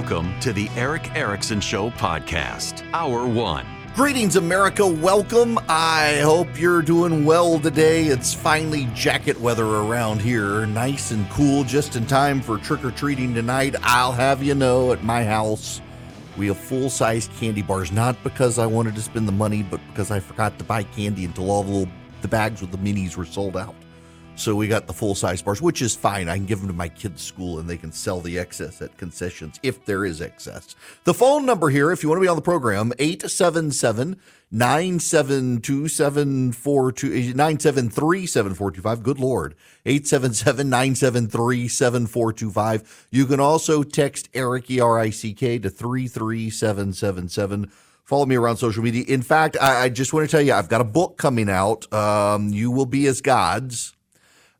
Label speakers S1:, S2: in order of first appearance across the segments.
S1: Welcome to the Erick Erickson Show podcast, Hour One.
S2: Greetings, America. Welcome. I hope you're doing well today. It's finally jacket weather around here. Nice and cool, just in time for trick or treating tonight. I'll have you know at my house, we have full size candy bars, not because I wanted to spend the money, but because I forgot to buy candy until all the little the bags with the minis were sold out. So we got the full size bars, which is fine. I can give them to my kids' school and they can sell the excess at concessions if there is excess. The phone number here, if you want to be on the program, 877 972 973 7425. Good Lord. 877 973 7425. You can also text Erick, E R I C K, to 33777. Follow me around social media. In fact, I, I, just want to tell you, I've got a book coming out. Um, you will be as gods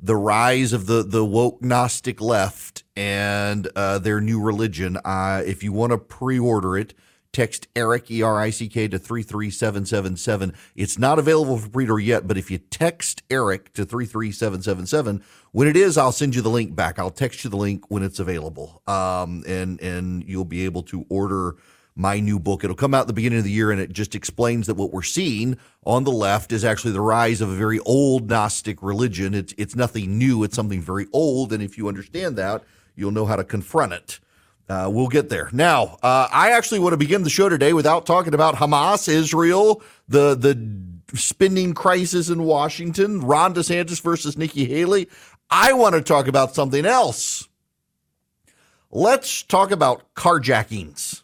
S2: the rise of the the woke Gnostic left and uh, their new religion. Uh, if you want to pre-order it, text Erick E R I C K to three three seven seven seven. It's not available for pre-order yet, but if you text Erick to three three seven seven seven, when it is, I'll send you the link back. I'll text you the link when it's available, um, and and you'll be able to order my new book. It'll come out at the beginning of the year and it just explains that what we're seeing on the left is actually the rise of a very old Gnostic religion. It's it's nothing new, it's something very old. And if you understand that, you'll know how to confront it. Uh, we'll get there. Now, uh, I actually want to begin the show today without talking about Hamas, Israel, the the spending crisis in Washington, Ron DeSantis versus Nikki Haley. I want to talk about something else. Let's talk about carjackings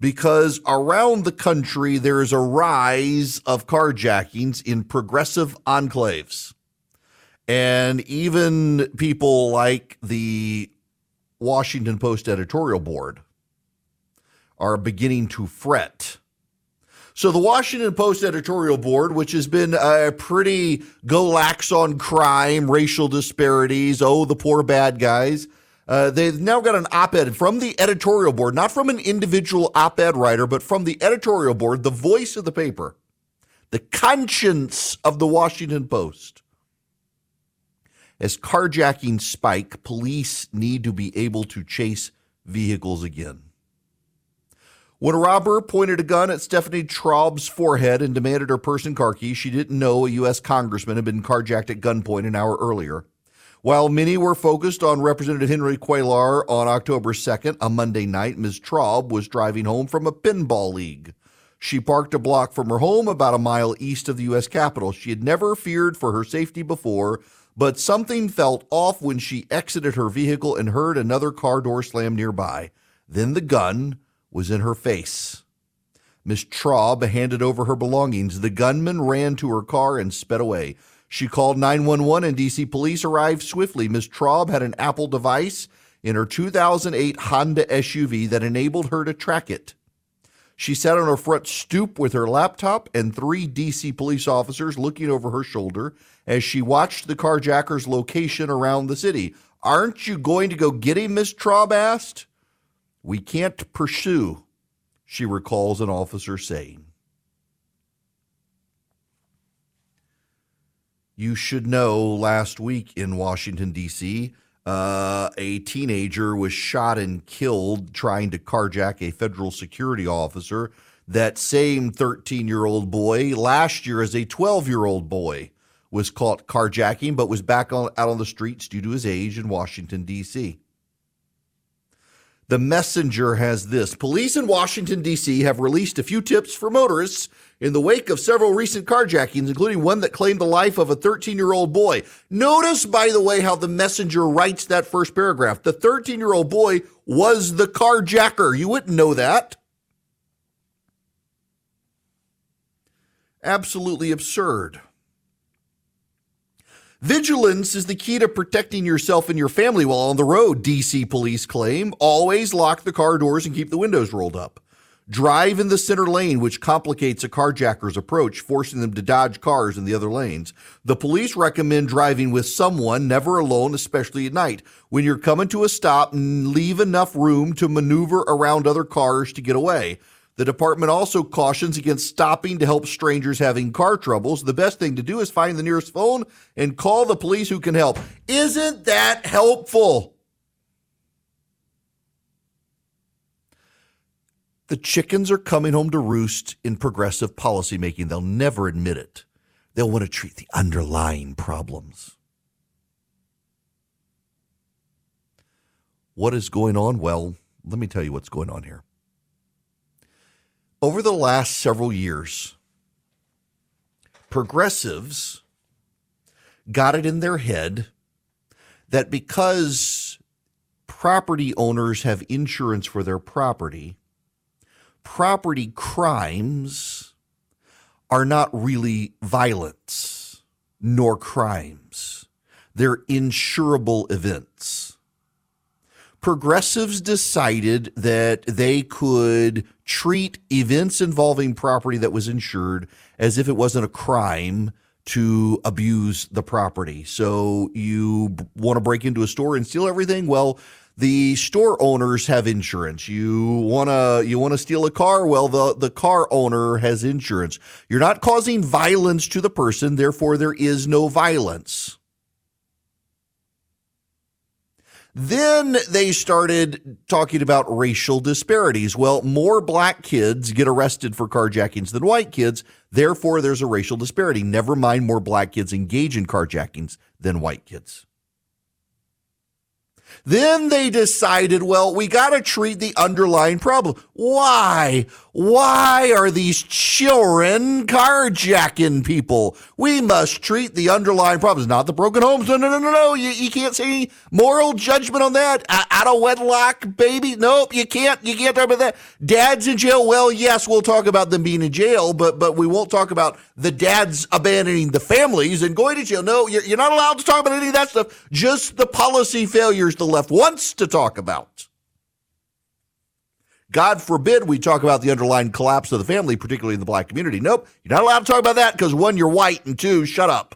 S2: because around the country there is a rise of carjackings in progressive enclaves. And even people like the Washington Post editorial board are beginning to fret. So, the Washington Post editorial board, which has been a pretty go lax on crime, racial disparities, oh, the poor bad guys, uh, they've now got an op ed from the editorial board, not from an individual op ed writer, but from the editorial board, the voice of the paper, the conscience of the Washington Post. As carjacking spike, police need to be able to chase vehicles again. When a robber pointed a gun at Stephanie Traub's forehead and demanded her purse and car keys, she didn't know a U.S. congressman had been carjacked at gunpoint an hour earlier. While many were focused on Representative Henry Cuellar on October 2nd, a Monday night, Ms. Traub was driving home from a pinball league. She parked a block from her home about a mile east of the U.S. Capitol. She had never feared for her safety before, but something felt off when she exited her vehicle and heard another car door slam nearby. Then the gun was in her face. Miss Traub handed over her belongings. The gunman ran to her car and sped away. She called 911 and DC police arrived swiftly. Ms. Traub had an Apple device in her 2008 Honda SUV that enabled her to track it. She sat on her front stoop with her laptop and three DC police officers looking over her shoulder as she watched the carjacker's location around the city. Aren't you going to go get him? Miss Traub asked. We can't pursue, she recalls an officer saying. You should know last week in Washington, D.C., uh, a teenager was shot and killed trying to carjack a federal security officer. That same 13 year old boy, last year as a 12 year old boy, was caught carjacking but was back on, out on the streets due to his age in Washington, D.C. The messenger has this Police in Washington, D.C. have released a few tips for motorists in the wake of several recent carjackings, including one that claimed the life of a 13 year old boy. Notice, by the way, how the messenger writes that first paragraph. The 13 year old boy was the carjacker. You wouldn't know that. Absolutely absurd. Vigilance is the key to protecting yourself and your family while on the road, DC police claim. Always lock the car doors and keep the windows rolled up. Drive in the center lane, which complicates a carjacker's approach, forcing them to dodge cars in the other lanes. The police recommend driving with someone, never alone, especially at night. When you're coming to a stop, leave enough room to maneuver around other cars to get away. The department also cautions against stopping to help strangers having car troubles. The best thing to do is find the nearest phone and call the police who can help. Isn't that helpful? The chickens are coming home to roost in progressive policymaking. They'll never admit it. They'll want to treat the underlying problems. What is going on? Well, let me tell you what's going on here. Over the last several years, progressives got it in their head that because property owners have insurance for their property, property crimes are not really violence nor crimes. They're insurable events. Progressives decided that they could treat events involving property that was insured as if it wasn't a crime to abuse the property. So you want to break into a store and steal everything? Well, the store owners have insurance. You want to you want to steal a car? Well, the the car owner has insurance. You're not causing violence to the person, therefore there is no violence. Then they started talking about racial disparities. Well, more black kids get arrested for carjackings than white kids. Therefore, there's a racial disparity. Never mind, more black kids engage in carjackings than white kids. Then they decided, well, we got to treat the underlying problem. Why? Why are these children carjacking people? We must treat the underlying problems, not the broken homes. No, no, no, no, no. You, you can't say moral judgment on that. Out of wedlock, baby. Nope, you can't. You can't talk about that. Dad's in jail. Well, yes, we'll talk about them being in jail, but but we won't talk about the dads abandoning the families and going to jail. No, you're, you're not allowed to talk about any of that stuff. Just the policy failures the left wants to talk about. God forbid we talk about the underlying collapse of the family, particularly in the black community. Nope, you're not allowed to talk about that because one, you're white, and two, shut up.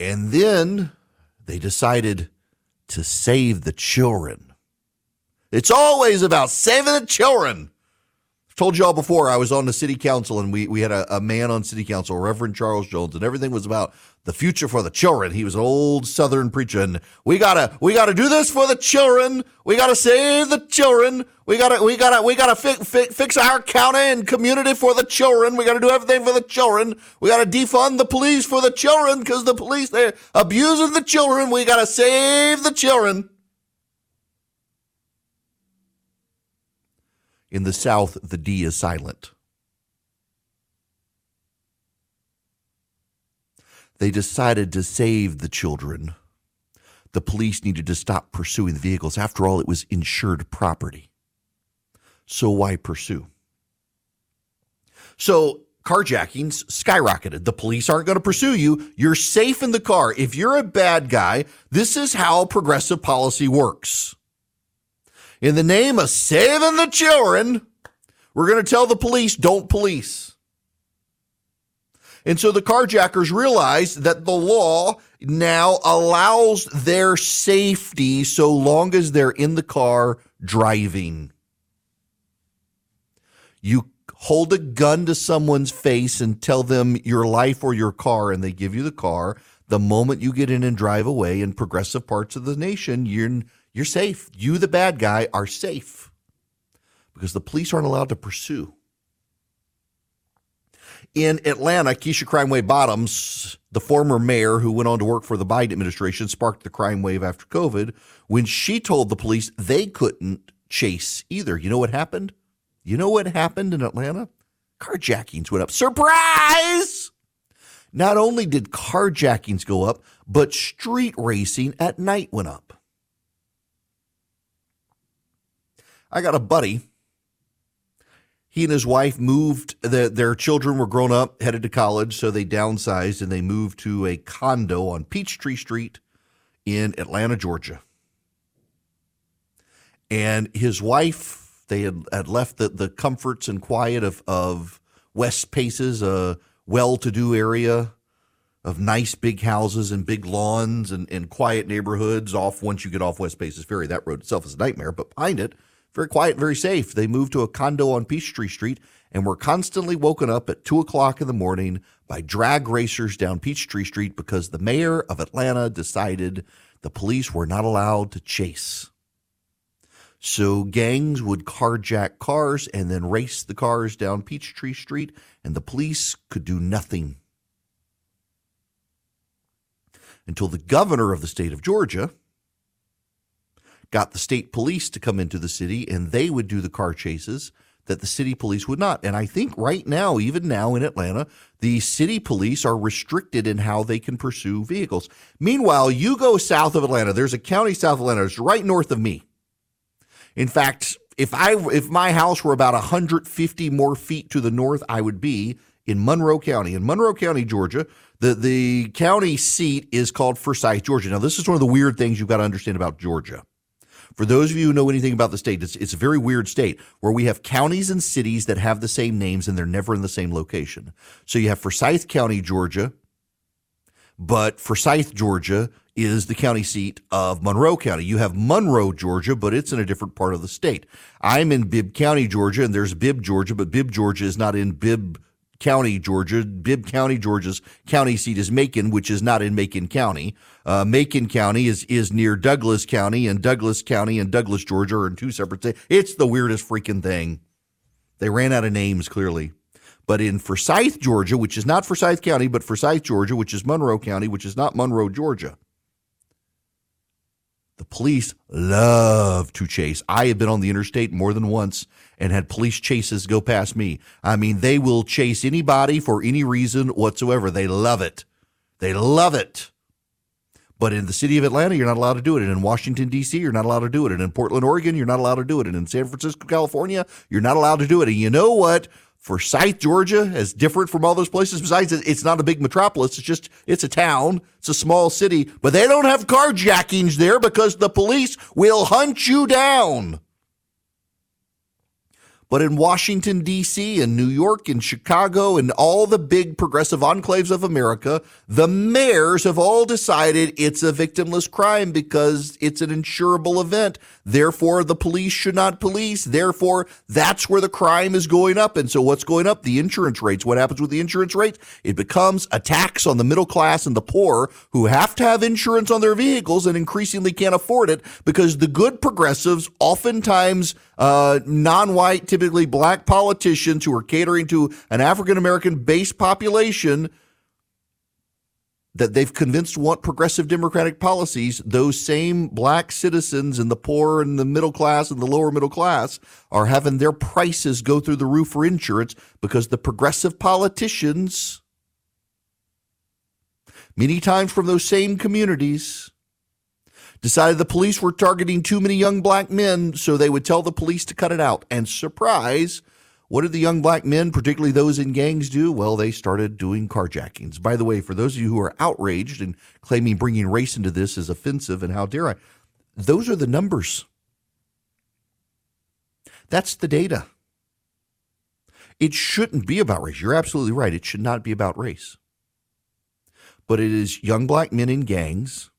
S2: And then they decided to save the children. It's always about saving the children. Told you all before, I was on the city council and we, we had a, a man on city council, Reverend Charles Jones, and everything was about the future for the children. He was an old Southern preacher, and we gotta we gotta do this for the children. We gotta save the children. We gotta we gotta we gotta fi- fi- fix our county and community for the children. We gotta do everything for the children. We gotta defund the police for the children because the police they're abusing the children. We gotta save the children. In the South, the D is silent. They decided to save the children. The police needed to stop pursuing the vehicles. After all, it was insured property. So why pursue? So carjackings skyrocketed. The police aren't going to pursue you. You're safe in the car. If you're a bad guy, this is how progressive policy works. In the name of saving the children, we're going to tell the police don't police. And so the carjackers realized that the law now allows their safety so long as they're in the car driving. You hold a gun to someone's face and tell them your life or your car, and they give you the car. The moment you get in and drive away in progressive parts of the nation, you're you're safe. You, the bad guy, are safe because the police aren't allowed to pursue in Atlanta, Keisha Crime Wave Bottoms, the former mayor who went on to work for the Biden administration, sparked the crime wave after COVID when she told the police they couldn't chase either. You know what happened? You know what happened in Atlanta? Carjackings went up. Surprise! Not only did carjackings go up, but street racing at night went up. I got a buddy. He and his wife moved the, their children were grown up headed to college so they downsized and they moved to a condo on peachtree street in atlanta georgia. And his wife they had, had left the, the comforts and quiet of, of west paces a well-to-do area of nice big houses and big lawns and, and quiet neighborhoods off once you get off west paces ferry. That road itself is a nightmare but behind it very quiet, very safe. They moved to a condo on Peachtree Street and were constantly woken up at two o'clock in the morning by drag racers down Peachtree Street because the mayor of Atlanta decided the police were not allowed to chase. So gangs would carjack cars and then race the cars down Peachtree Street, and the police could do nothing. Until the governor of the state of Georgia got the state police to come into the city and they would do the car chases that the city police would not. And I think right now, even now in Atlanta, the city police are restricted in how they can pursue vehicles. Meanwhile, you go south of Atlanta, there's a county south of Atlanta, it's right north of me. In fact, if I if my house were about 150 more feet to the north, I would be in Monroe County. In Monroe County, Georgia, the the county seat is called Forsyth, Georgia. Now, this is one of the weird things you've got to understand about Georgia. For those of you who know anything about the state, it's, it's a very weird state where we have counties and cities that have the same names and they're never in the same location. So you have Forsyth County, Georgia, but Forsyth, Georgia is the county seat of Monroe County. You have Monroe, Georgia, but it's in a different part of the state. I'm in Bibb County, Georgia, and there's Bibb, Georgia, but Bibb, Georgia is not in Bibb County, Georgia. Bibb County, Georgia's county seat is Macon, which is not in Macon County. Uh, Macon County is is near Douglas County, and Douglas County and Douglas, Georgia, are in two separate states. It's the weirdest freaking thing. They ran out of names clearly. But in Forsyth, Georgia, which is not Forsyth County, but Forsyth, Georgia, which is Monroe County, which is not Monroe, Georgia, the police love to chase. I have been on the interstate more than once and had police chases go past me. I mean, they will chase anybody for any reason whatsoever. They love it. They love it. But in the city of Atlanta, you're not allowed to do it. And in Washington, D.C., you're not allowed to do it. And in Portland, Oregon, you're not allowed to do it. And in San Francisco, California, you're not allowed to do it. And you know what? Forsyth, Georgia, is different from all those places. Besides, it's not a big metropolis. It's just, it's a town. It's a small city, but they don't have carjackings there because the police will hunt you down. But in Washington, D.C., and New York, and Chicago, and all the big progressive enclaves of America, the mayors have all decided it's a victimless crime because it's an insurable event. Therefore, the police should not police. Therefore, that's where the crime is going up. And so, what's going up? The insurance rates. What happens with the insurance rates? It becomes a tax on the middle class and the poor who have to have insurance on their vehicles and increasingly can't afford it because the good progressives oftentimes uh, non-white, typically black politicians who are catering to an African American based population that they've convinced want progressive democratic policies, those same black citizens and the poor and the middle class and the lower middle class are having their prices go through the roof for insurance because the progressive politicians, many times from those same communities, decided the police were targeting too many young black men, so they would tell the police to cut it out. And surprise, what did the young black men, particularly those in gangs, do? Well, they started doing carjackings. By the way, for those of you who are outraged and claiming bringing race into this is offensive, and how dare I, those are the numbers. That's the data. It shouldn't be about race. You're absolutely right. It should not be about race. But it is young black men in gangs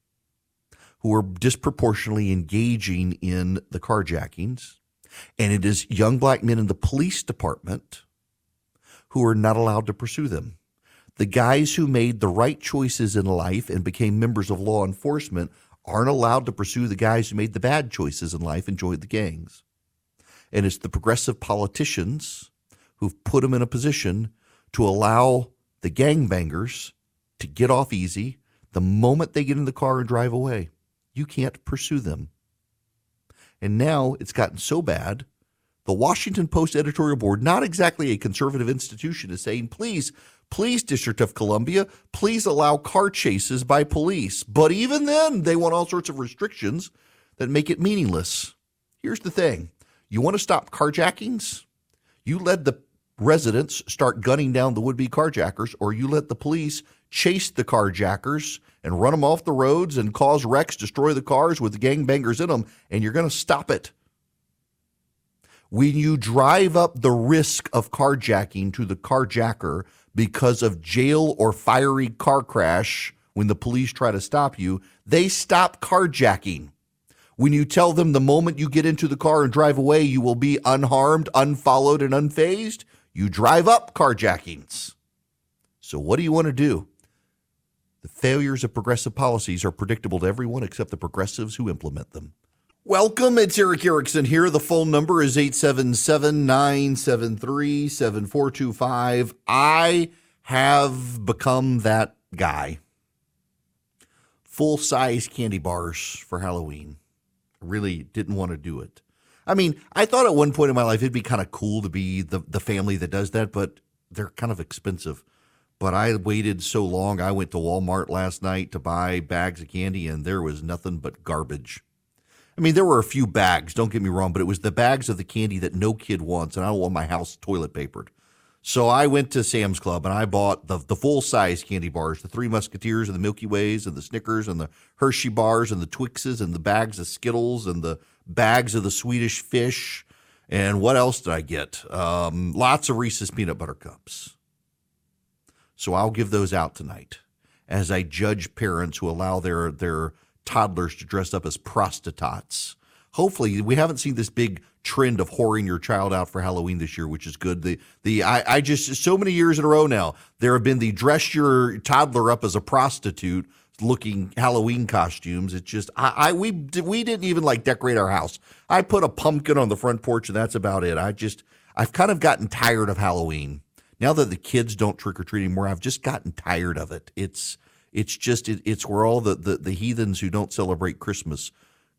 S2: who are disproportionately engaging in the carjackings. And it is young black men in the police department who are not allowed to pursue them. The guys who made the right choices in life and became members of law enforcement aren't allowed to pursue the guys who made the bad choices in life and joined the gangs. And it's the progressive politicians who've put them in a position to allow the gangbangers to get off easy the moment they get in the car and drive away you can't pursue them. And now it's gotten so bad, the Washington Post editorial board, not exactly a conservative institution, is saying, please, please, District of Columbia, please allow car chases by police. But even then, they want all sorts of restrictions that make it meaningless. Here's the thing you want to stop carjackings? You let the residents start gunning down the would be carjackers, or you let the police chase the carjackers and run them off the roads and cause wrecks, destroy the cars with gangbangers in them, and you're going to stop it. When you drive up the risk of carjacking to the carjacker because of jail or fiery car crash when the police try to stop you, they stop carjacking. When you tell them the moment you get into the car and drive away, you will be unharmed, unfollowed, and unfazed, you drive up carjackings. So, what do you want to do? The failures of progressive policies are predictable to everyone except the progressives who implement them. Welcome. It's Erick Erickson here. The phone number is 877 973 7425. I have become that guy. Full size candy bars for Halloween. Really didn't want to do it. I mean, I thought at one point in my life it'd be kind of cool to be the, the family that does that, but they're kind of expensive. But I waited so long. I went to Walmart last night to buy bags of candy, and there was nothing but garbage. I mean, there were a few bags, don't get me wrong, but it was the bags of the candy that no kid wants, and I don't want my house toilet papered. So I went to Sam's Club and I bought the, the full size candy bars, the Three Musketeers and the Milky Ways and the Snickers and the Hershey bars and the Twixes and the bags of Skittles and the bags of the Swedish fish. And what else did I get? Um, lots of Reese's peanut butter cups. So I'll give those out tonight as I judge parents who allow their their toddlers to dress up as prostitutes. Hopefully, we haven't seen this big trend of whoring your child out for Halloween this year, which is good. The the I, I just so many years in a row now there have been the dress your toddler up as a prostitute looking Halloween costumes. It's just I, I we we didn't even like decorate our house. I put a pumpkin on the front porch and that's about it. I just I've kind of gotten tired of Halloween now that the kids don't trick or treat anymore, I've just gotten tired of it. It's it's just it, it's where all the, the the heathens who don't celebrate Christmas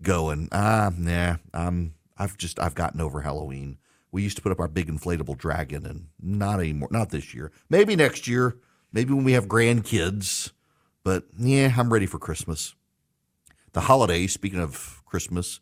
S2: go and ah nah I'm I've just I've gotten over Halloween. We used to put up our big inflatable dragon and not anymore. Not this year. Maybe next year. Maybe when we have grandkids. But yeah, I'm ready for Christmas. The holiday, speaking of Christmas,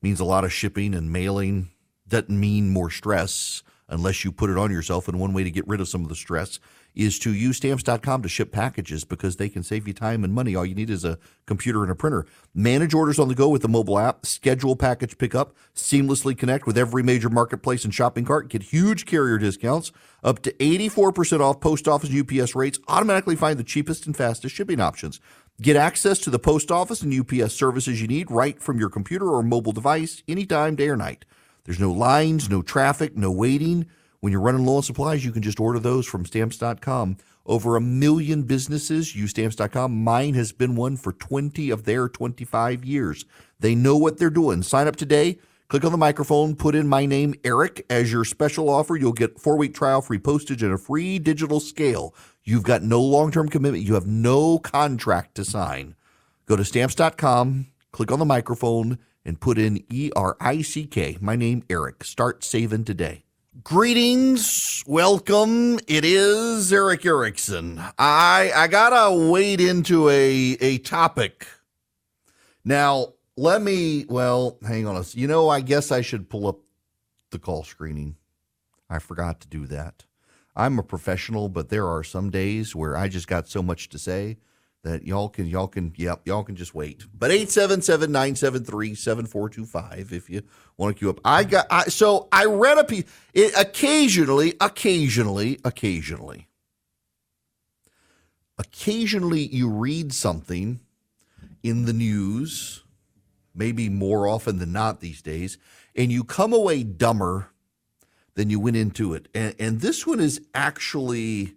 S2: means a lot of shipping and mailing. Doesn't mean more stress unless you put it on yourself. And one way to get rid of some of the stress is to use stamps.com to ship packages because they can save you time and money. All you need is a computer and a printer. Manage orders on the go with the mobile app, schedule package pickup, seamlessly connect with every major marketplace and shopping cart, get huge carrier discounts, up to 84% off post office UPS rates, automatically find the cheapest and fastest shipping options. Get access to the post office and UPS services you need right from your computer or mobile device anytime, day or night. There's no lines, no traffic, no waiting. When you're running low on supplies, you can just order those from stamps.com. Over a million businesses use stamps.com. Mine has been one for 20 of their 25 years. They know what they're doing. Sign up today. Click on the microphone, put in my name, Erick, as your special offer. You'll get four week trial, free postage, and a free digital scale. You've got no long term commitment. You have no contract to sign. Go to stamps.com, click on the microphone, and put in E R I C K. My name, Erick. Start saving today. Greetings, welcome. It is Erick Erickson. I I gotta wade into a a topic. Now, let me well, hang on a you know, I guess I should pull up the call screening. I forgot to do that. I'm a professional, but there are some days where I just got so much to say that y'all can y'all can yep y'all can just wait. But 877-973-7425 if you want to queue up. I got I, so i read a piece it, occasionally occasionally occasionally occasionally you read something in the news maybe more often than not these days and you come away dumber than you went into it. And, and this one is actually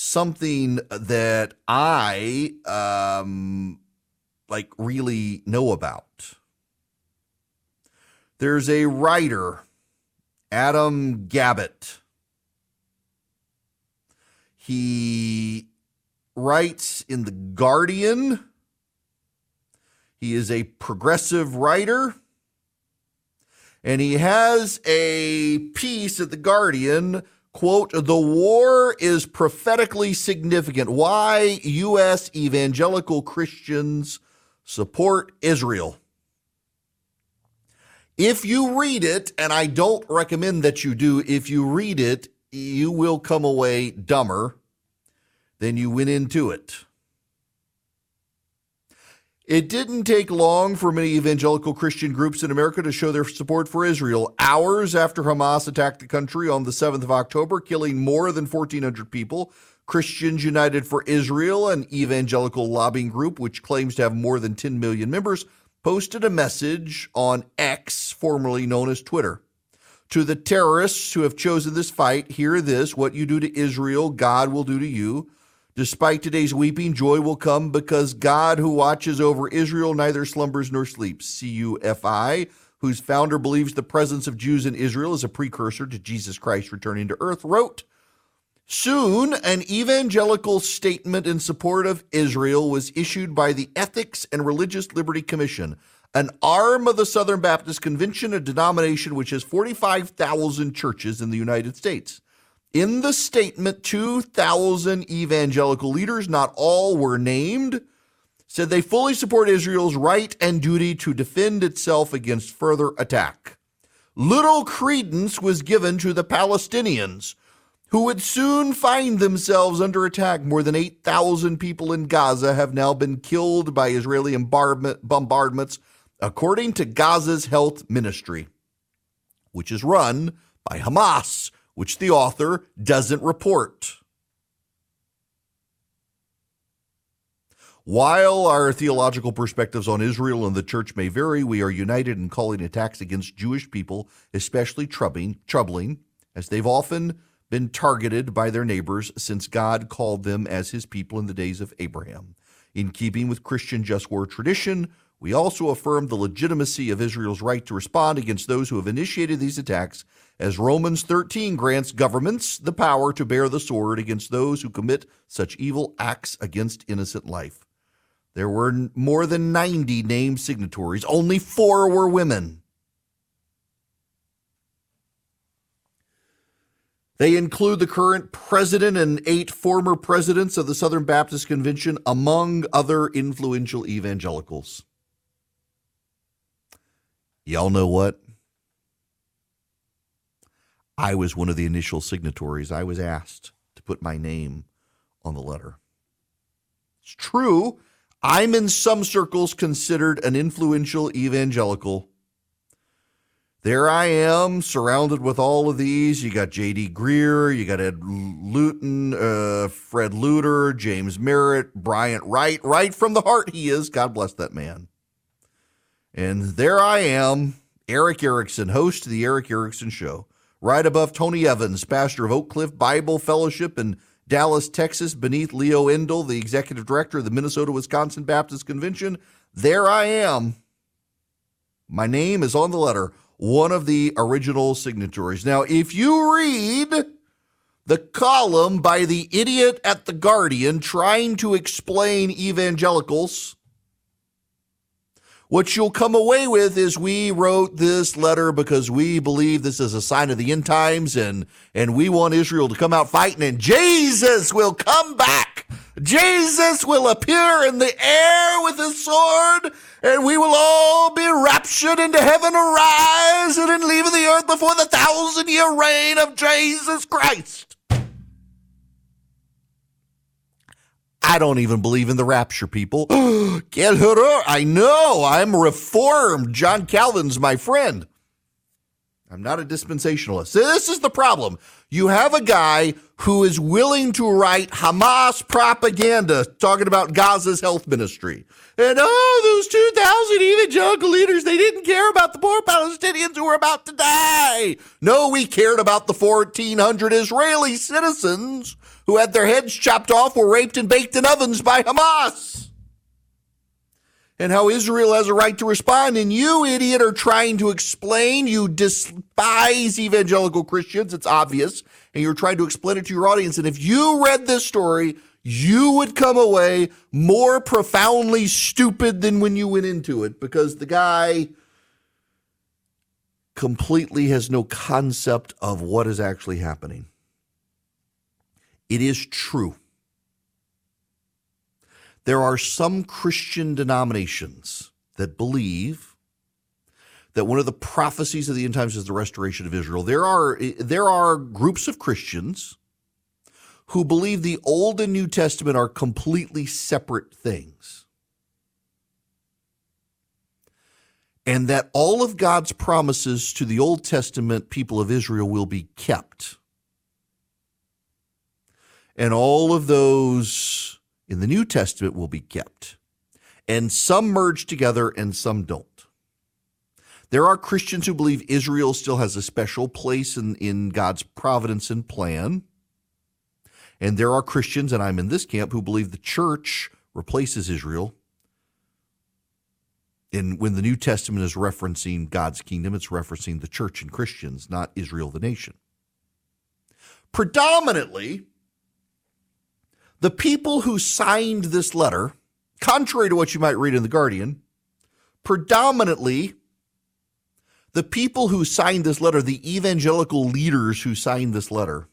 S2: something that I um, like really know about. There's a writer, Adam Gabbatt. He writes in The Guardian. He is a progressive writer. And he has a piece at The Guardian quote, the war is prophetically significant. Why U.S. evangelical Christians support Israel. If you read it, and I don't recommend that you do, if you read it, you will come away dumber than you went into it. It didn't take long for many evangelical Christian groups in America to show their support for Israel. Hours after Hamas attacked the country on the 7th of October, killing more than 1,400 people, Christians United for Israel, an evangelical lobbying group which claims to have more than 10 million members, posted a message on X, formerly known as Twitter. To the terrorists who have chosen this fight, hear this what you do to Israel, God will do to you. Despite today's weeping, joy will come because God, who watches over Israel, neither slumbers nor sleeps. CUFI, whose founder believes the presence of Jews in Israel is a precursor to Jesus Christ returning to earth, wrote Soon, an evangelical statement in support of Israel was issued by the Ethics and Religious Liberty Commission, an arm of the Southern Baptist Convention, a denomination which has 45,000 churches in the United States. In the statement, 2,000 evangelical leaders, not all were named, said they fully support Israel's right and duty to defend itself against further attack. Little credence was given to the Palestinians, who would soon find themselves under attack. More than 8,000 people in Gaza have now been killed by Israeli bombardments, according to Gaza's health ministry, which is run by Hamas which the author doesn't report. While our theological perspectives on Israel and the church may vary, we are united in calling attacks against Jewish people especially troubling, troubling as they've often been targeted by their neighbors since God called them as his people in the days of Abraham. In keeping with Christian just war tradition, we also affirm the legitimacy of Israel's right to respond against those who have initiated these attacks, as Romans 13 grants governments the power to bear the sword against those who commit such evil acts against innocent life. There were more than 90 named signatories, only four were women. They include the current president and eight former presidents of the Southern Baptist Convention, among other influential evangelicals. Y'all know what? I was one of the initial signatories. I was asked to put my name on the letter. It's true. I'm in some circles considered an influential evangelical. There I am, surrounded with all of these. You got J.D. Greear, you got Ed Luton, uh, Fred Luter, James Merritt, Bryant Wright, right from the heart he is. God bless that man. And there I am, Erick Erickson, host of the Erick Erickson Show, right above Tony Evans, pastor of Oak Cliff Bible Fellowship in Dallas, Texas, beneath Leo Endel, the executive director of the Minnesota Wisconsin Baptist Convention. There I am. My name is on the letter, one of the original signatories. Now, if you read the column by the idiot at The Guardian trying to explain evangelicals, what you'll come away with is we wrote this letter because we believe this is a sign of the end times and and we want Israel to come out fighting and Jesus will come back. Jesus will appear in the air with his sword and we will all be raptured into heaven arising and leaving the earth before the thousand year reign of Jesus Christ. I don't even believe in the rapture, people. Get her. I know. I'm reformed. John Calvin's my friend. I'm not a dispensationalist. This is the problem. You have a guy who is willing to write Hamas propaganda talking about Gaza's health ministry. And oh, those 2,000 evangelical leaders, they didn't care about the poor Palestinians who were about to die. No, we cared about the 1,400 Israeli citizens who had their heads chopped off were raped and baked in ovens by Hamas. And how Israel has a right to respond. And you, idiot, are trying to explain. You despise evangelical Christians. It's obvious. And you're trying to explain it to your audience. And if you read this story, you would come away more profoundly stupid than when you went into it because the guy completely has no concept of what is actually happening. It is true. There are some Christian denominations that believe that one of the prophecies of the end times is the restoration of Israel. There are there are groups of Christians who believe the Old and New Testament are completely separate things. And that all of God's promises to the Old Testament people of Israel will be kept and all of those in the New Testament will be kept. And some merge together and some don't. There are Christians who believe Israel still has a special place in, in God's providence and plan. And there are Christians, and I'm in this camp, who believe the church replaces Israel. And when the New Testament is referencing God's kingdom, it's referencing the church and Christians, not Israel, the nation. Predominantly, the people who signed this letter, contrary to what you might read in The Guardian, predominantly the people who signed this letter, the evangelical leaders who signed this letter,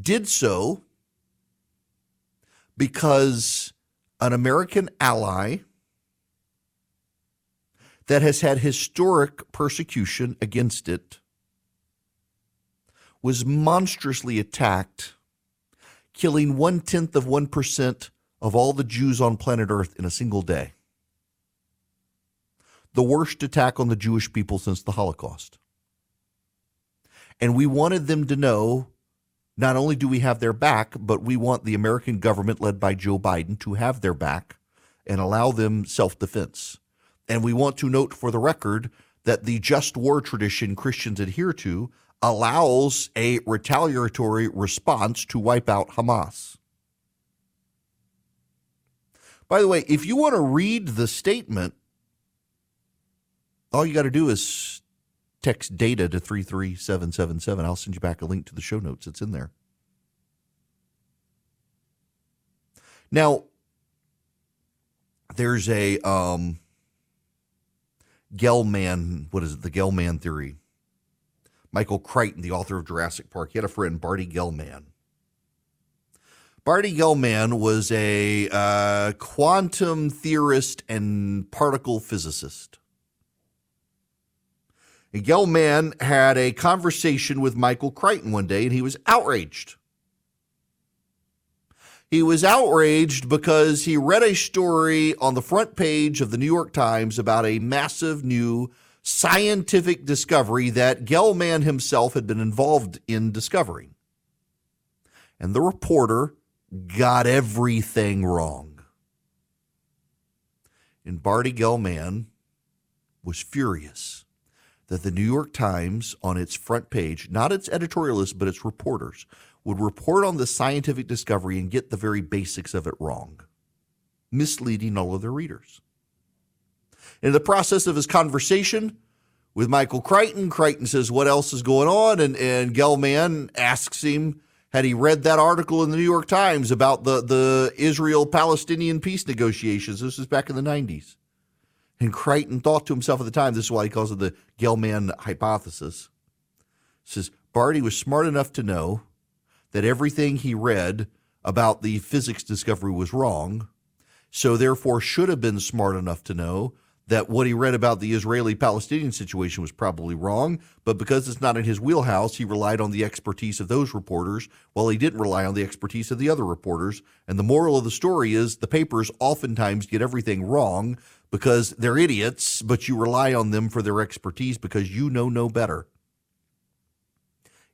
S2: did so because an American ally that has had historic persecution against it was monstrously attacked, killing one tenth of 1% of all the Jews on planet Earth in a single day. The worst attack on the Jewish people since the Holocaust. And we wanted them to know not only do we have their back, but we want the American government led by Joe Biden to have their back and allow them self defense. And we want to note for the record that the just war tradition Christians adhere to allows a retaliatory response to wipe out Hamas. By the way, if you want to read the statement, all you got to do is text data to 33777. I'll send you back a link to the show notes. It's in there. Now, there's a um, Gell-Mann, what is it? The Gell-Mann theory. Michael Crichton, the author of Jurassic Park, he had a friend, Barty Gell-Mann. Barty Gell-Mann was a uh, quantum theorist and particle physicist. And Gell-Mann had a conversation with Michael Crichton one day, and he was outraged. He was outraged because he read a story on the front page of the New York Times about a massive new scientific discovery that Gell-Mann himself had been involved in discovering. And the reporter got everything wrong. And Barty Gell-Mann was furious that the New York Times, on its front page, not its editorialists, but its reporters, would report on the scientific discovery and get the very basics of it wrong, misleading all of their readers. In the process of his conversation with Michael Crichton, Crichton says, What else is going on? And, and Gell-Mann asks him, had he read that article in the New York Times about the, the Israel Palestinian peace negotiations? This was back in the 90s. And Crichton thought to himself at the time, this is why he calls it the Gell-Mann hypothesis. says Barty was smart enough to know that everything he read about the physics discovery was wrong, so therefore should have been smart enough to know that what he read about the Israeli Palestinian situation was probably wrong, but because it's not in his wheelhouse, he relied on the expertise of those reporters while he didn't rely on the expertise of the other reporters. And the moral of the story is the papers oftentimes get everything wrong because they're idiots, but you rely on them for their expertise because you know no better.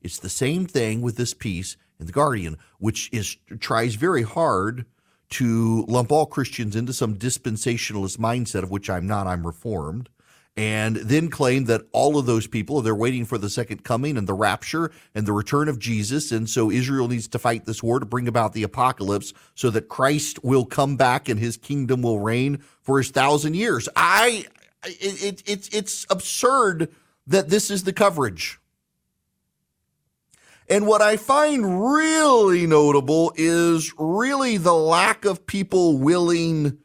S2: It's the same thing with this piece in The Guardian, which is tries very hard to lump all Christians into some dispensationalist mindset of which I'm not, I'm reformed, and then claim that all of those people they're waiting for the second coming and the rapture and the return of Jesus and so Israel needs to fight this war to bring about the apocalypse so that Christ will come back and his kingdom will reign for his thousand years. I it, it it's it's absurd that this is the coverage. And what I find really notable is really the lack of people willing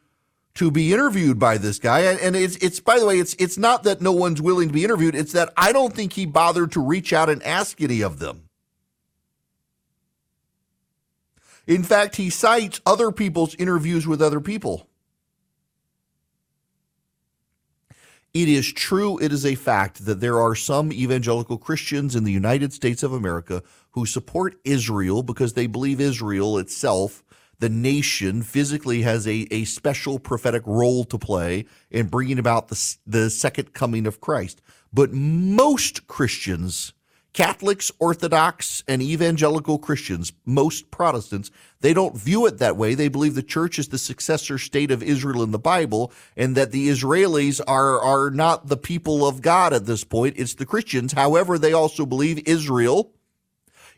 S2: to be interviewed by this guy. And it's it's by the way, it's it's not that no one's willing to be interviewed, it's that I don't think he bothered to reach out and ask any of them. In fact, he cites other people's interviews with other people. It is true, it is a fact that there are some evangelical Christians in the United States of America who support Israel because they believe Israel itself, the nation, physically has a, a special prophetic role to play in bringing about the, the second coming of Christ. But most Christians Catholics, Orthodox, and evangelical Christians, most Protestants, they don't view it that way. They believe the church is the successor state of Israel in the Bible and that the Israelis are, are not the people of God at this point. It's the Christians. However, they also believe Israel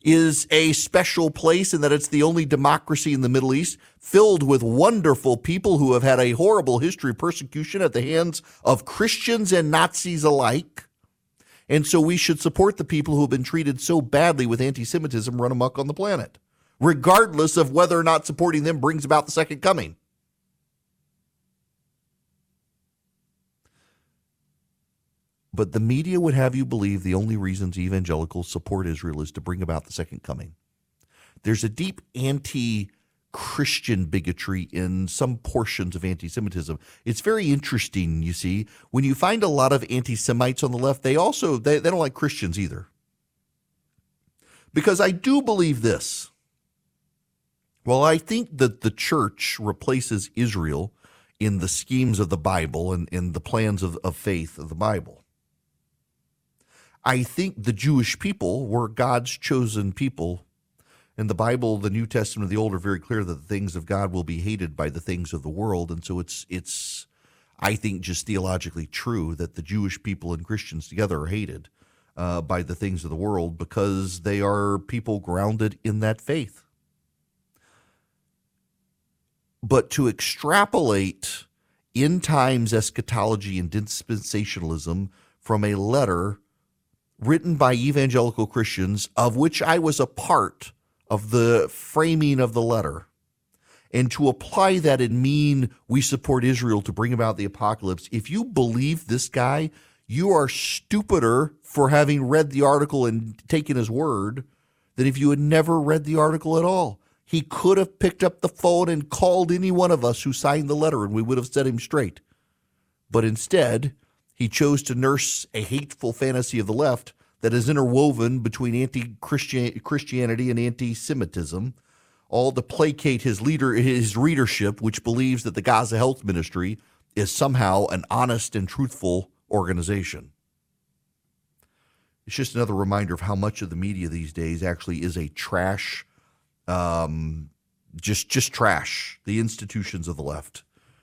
S2: is a special place and that it's the only democracy in the Middle East filled with wonderful people who have had a horrible history of persecution at the hands of Christians and Nazis alike. And so we should support the people who have been treated so badly with anti Semitism run amok on the planet, regardless of whether or not supporting them brings about the second coming. But the media would have you believe the only reasons evangelicals support Israel is to bring about the second coming. There's a deep anti Christian bigotry in some portions of anti Semitism. It's very interesting, you see. When you find a lot of anti Semites on the left, they also they, they don't like Christians either. Because I do believe this. Well, I think that the church replaces Israel in the schemes of the Bible and in the plans of, of faith of the Bible. I think the Jewish people were God's chosen people. And the Bible, the New Testament, and the Old are very clear that the things of God will be hated by the things of the world. And so it's it's I think just theologically true that the Jewish people and Christians together are hated uh, by the things of the world because they are people grounded in that faith. But to extrapolate end times eschatology and dispensationalism from a letter written by evangelical Christians, of which I was a part of the framing of the letter. And to apply that and mean we support Israel to bring about the apocalypse, if you believe this guy, you are stupider for having read the article and taken his word than if you had never read the article at all. He could have picked up the phone and called any one of us who signed the letter, and we would have set him straight. But instead, he chose to nurse a hateful fantasy of the left that is interwoven between anti Christianity and anti Semitism, all to placate his leader his readership, which believes that the Gaza Health Ministry is somehow an honest and truthful organization. It's just another reminder of how much of the media these days actually is a trash, um, just just trash. The institutions of the left,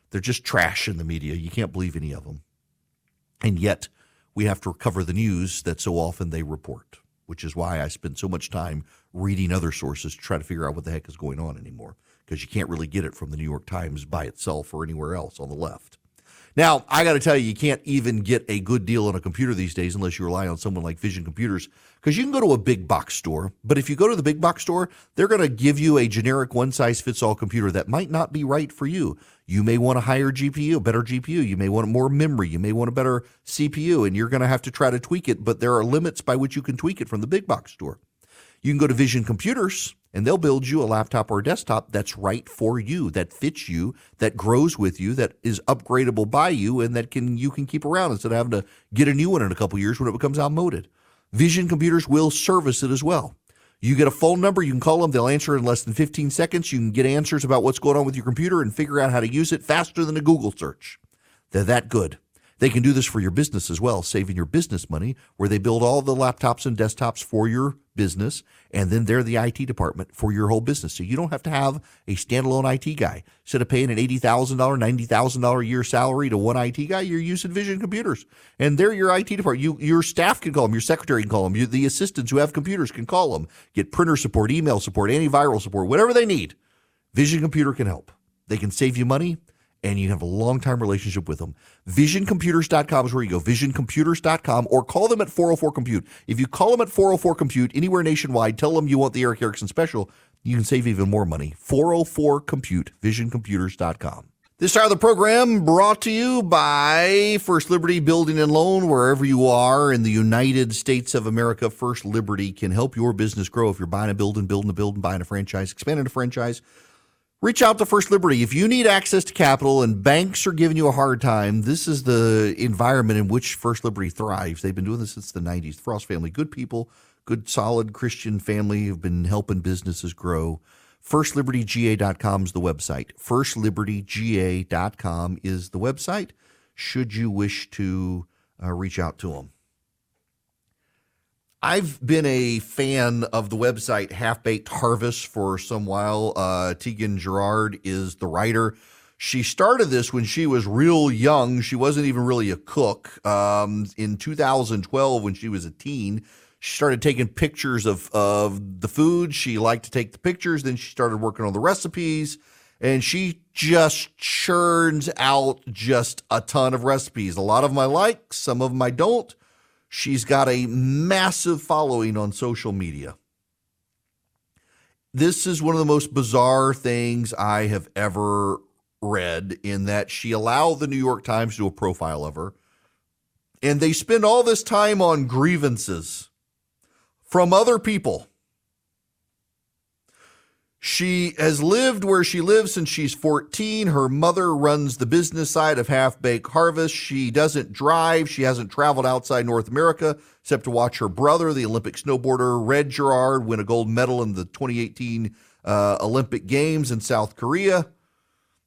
S2: they're just trash in the media. You can't believe any of them. And yet, we have to cover the news that so often they report, which is why I spend so much time reading other sources to try to figure out what the heck is going on anymore, because you can't really get it from the New York Times by itself or anywhere else on the left. Now, I got to tell you, you can't even get a good deal on a computer these days unless you rely on someone like Vision Computers because you can go to a big box store. But if you go to the big box store, they're going to give you a generic one size fits all computer that might not be right for you. You may want a higher GPU, a better GPU. You may want more memory. You may want a better CPU, and you're going to have to try to tweak it. But there are limits by which you can tweak it from the big box store. You can go to Vision Computers and they'll build you a laptop or a desktop that's right for you, that fits you, that grows with you, that is upgradable by you, and that can you can keep around instead of having to get a new one in a couple years when it becomes outmoded. Vision Computers will service it as well. You get a phone number, you can call them, they'll answer in less than 15 seconds. You can get answers about what's going on with your computer and figure out how to use it faster than a Google search. They're that good. They can do this for your business as well, saving your business money, where they build all the laptops and desktops for your business, and then they're the IT department for your whole business. So you don't have to have a standalone IT guy. Instead of paying an $80,000, $90,000 a year salary to one IT guy, you're using Vision Computers. And they're your IT department. You, your staff can call them, your secretary can call them, you, the assistants who have computers can call them, get printer support, email support, antiviral support, whatever they need. Vision Computer can help. They can save you money and you have a long time relationship with them. VisionComputers.com is where you go. VisionComputers.com or call them at 404 Compute. If you call them at 404 Compute anywhere nationwide, tell them you want the Erick Erickson special. You can save even more money. 404 Compute, VisionComputers.com. This hour of the program brought to you by First Liberty Building and Loan. Wherever you are in the United States of America, First Liberty can help your business grow. If you're buying a building, building a building, buying a franchise, expanding a franchise, Reach out to First Liberty. If you need access to capital and banks are giving you a hard time, this is the environment in which First Liberty thrives. They've been doing this since the 90s. The Frost family, good people, good, solid Christian family who've been helping businesses grow. FirstLibertyGA.com is the website. FirstLibertyGA.com is the website, should you wish to uh, reach out to them. I've been a fan of the website Half Baked Harvest for some while. Uh, Tieghan Gerard is the writer. She started this when she was real young. She wasn't even really a cook. Um, in 2012, when she was a teen, She started taking pictures of, of the food. She liked to take the pictures. Then she started working on the recipes and she just churns out just a ton of recipes. A lot of them I like, some of them I don't. She's got a massive following on social media. This is one of the most bizarre things I have ever read in that she allowed the New York Times to do a profile of her. And they spend all this time on grievances from other people. She has lived where she lives since she's 14. Her mother runs the business side of Half Baked Harvest. She doesn't drive. She hasn't traveled outside North America except to watch her brother, the Olympic snowboarder Red Gerard, win a gold medal in the 2018 uh, Olympic Games in South Korea.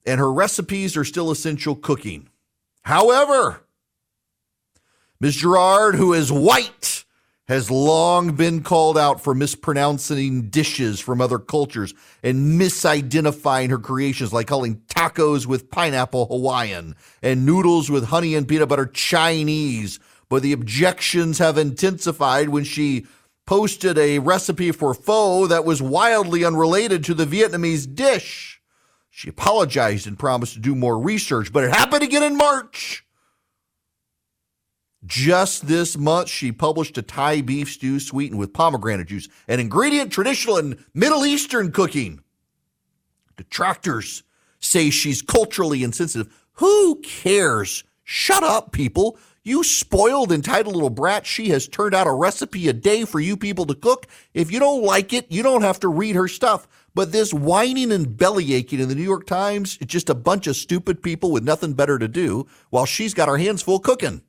S2: And her recipes are still essential cooking. However, Ms. Gerard, who is white, has long been called out for mispronouncing dishes from other cultures and misidentifying her creations, like calling tacos with pineapple Hawaiian and noodles with honey and peanut butter Chinese. But the objections have intensified when she posted a recipe for pho that was wildly unrelated to the Vietnamese dish. She apologized and promised to do more research, but it happened again in March. Just this month, she published a Thai beef stew sweetened with pomegranate juice, an ingredient traditional in Middle Eastern cooking. Detractors say she's culturally insensitive. Who cares? Shut up, people. You spoiled, entitled little brat. She has turned out a recipe a day for you people to cook. If you don't like it, you don't have to read her stuff. But this whining and belly aching in the New York Times, it's just a bunch of stupid people with nothing better to do while she's got her hands full cooking.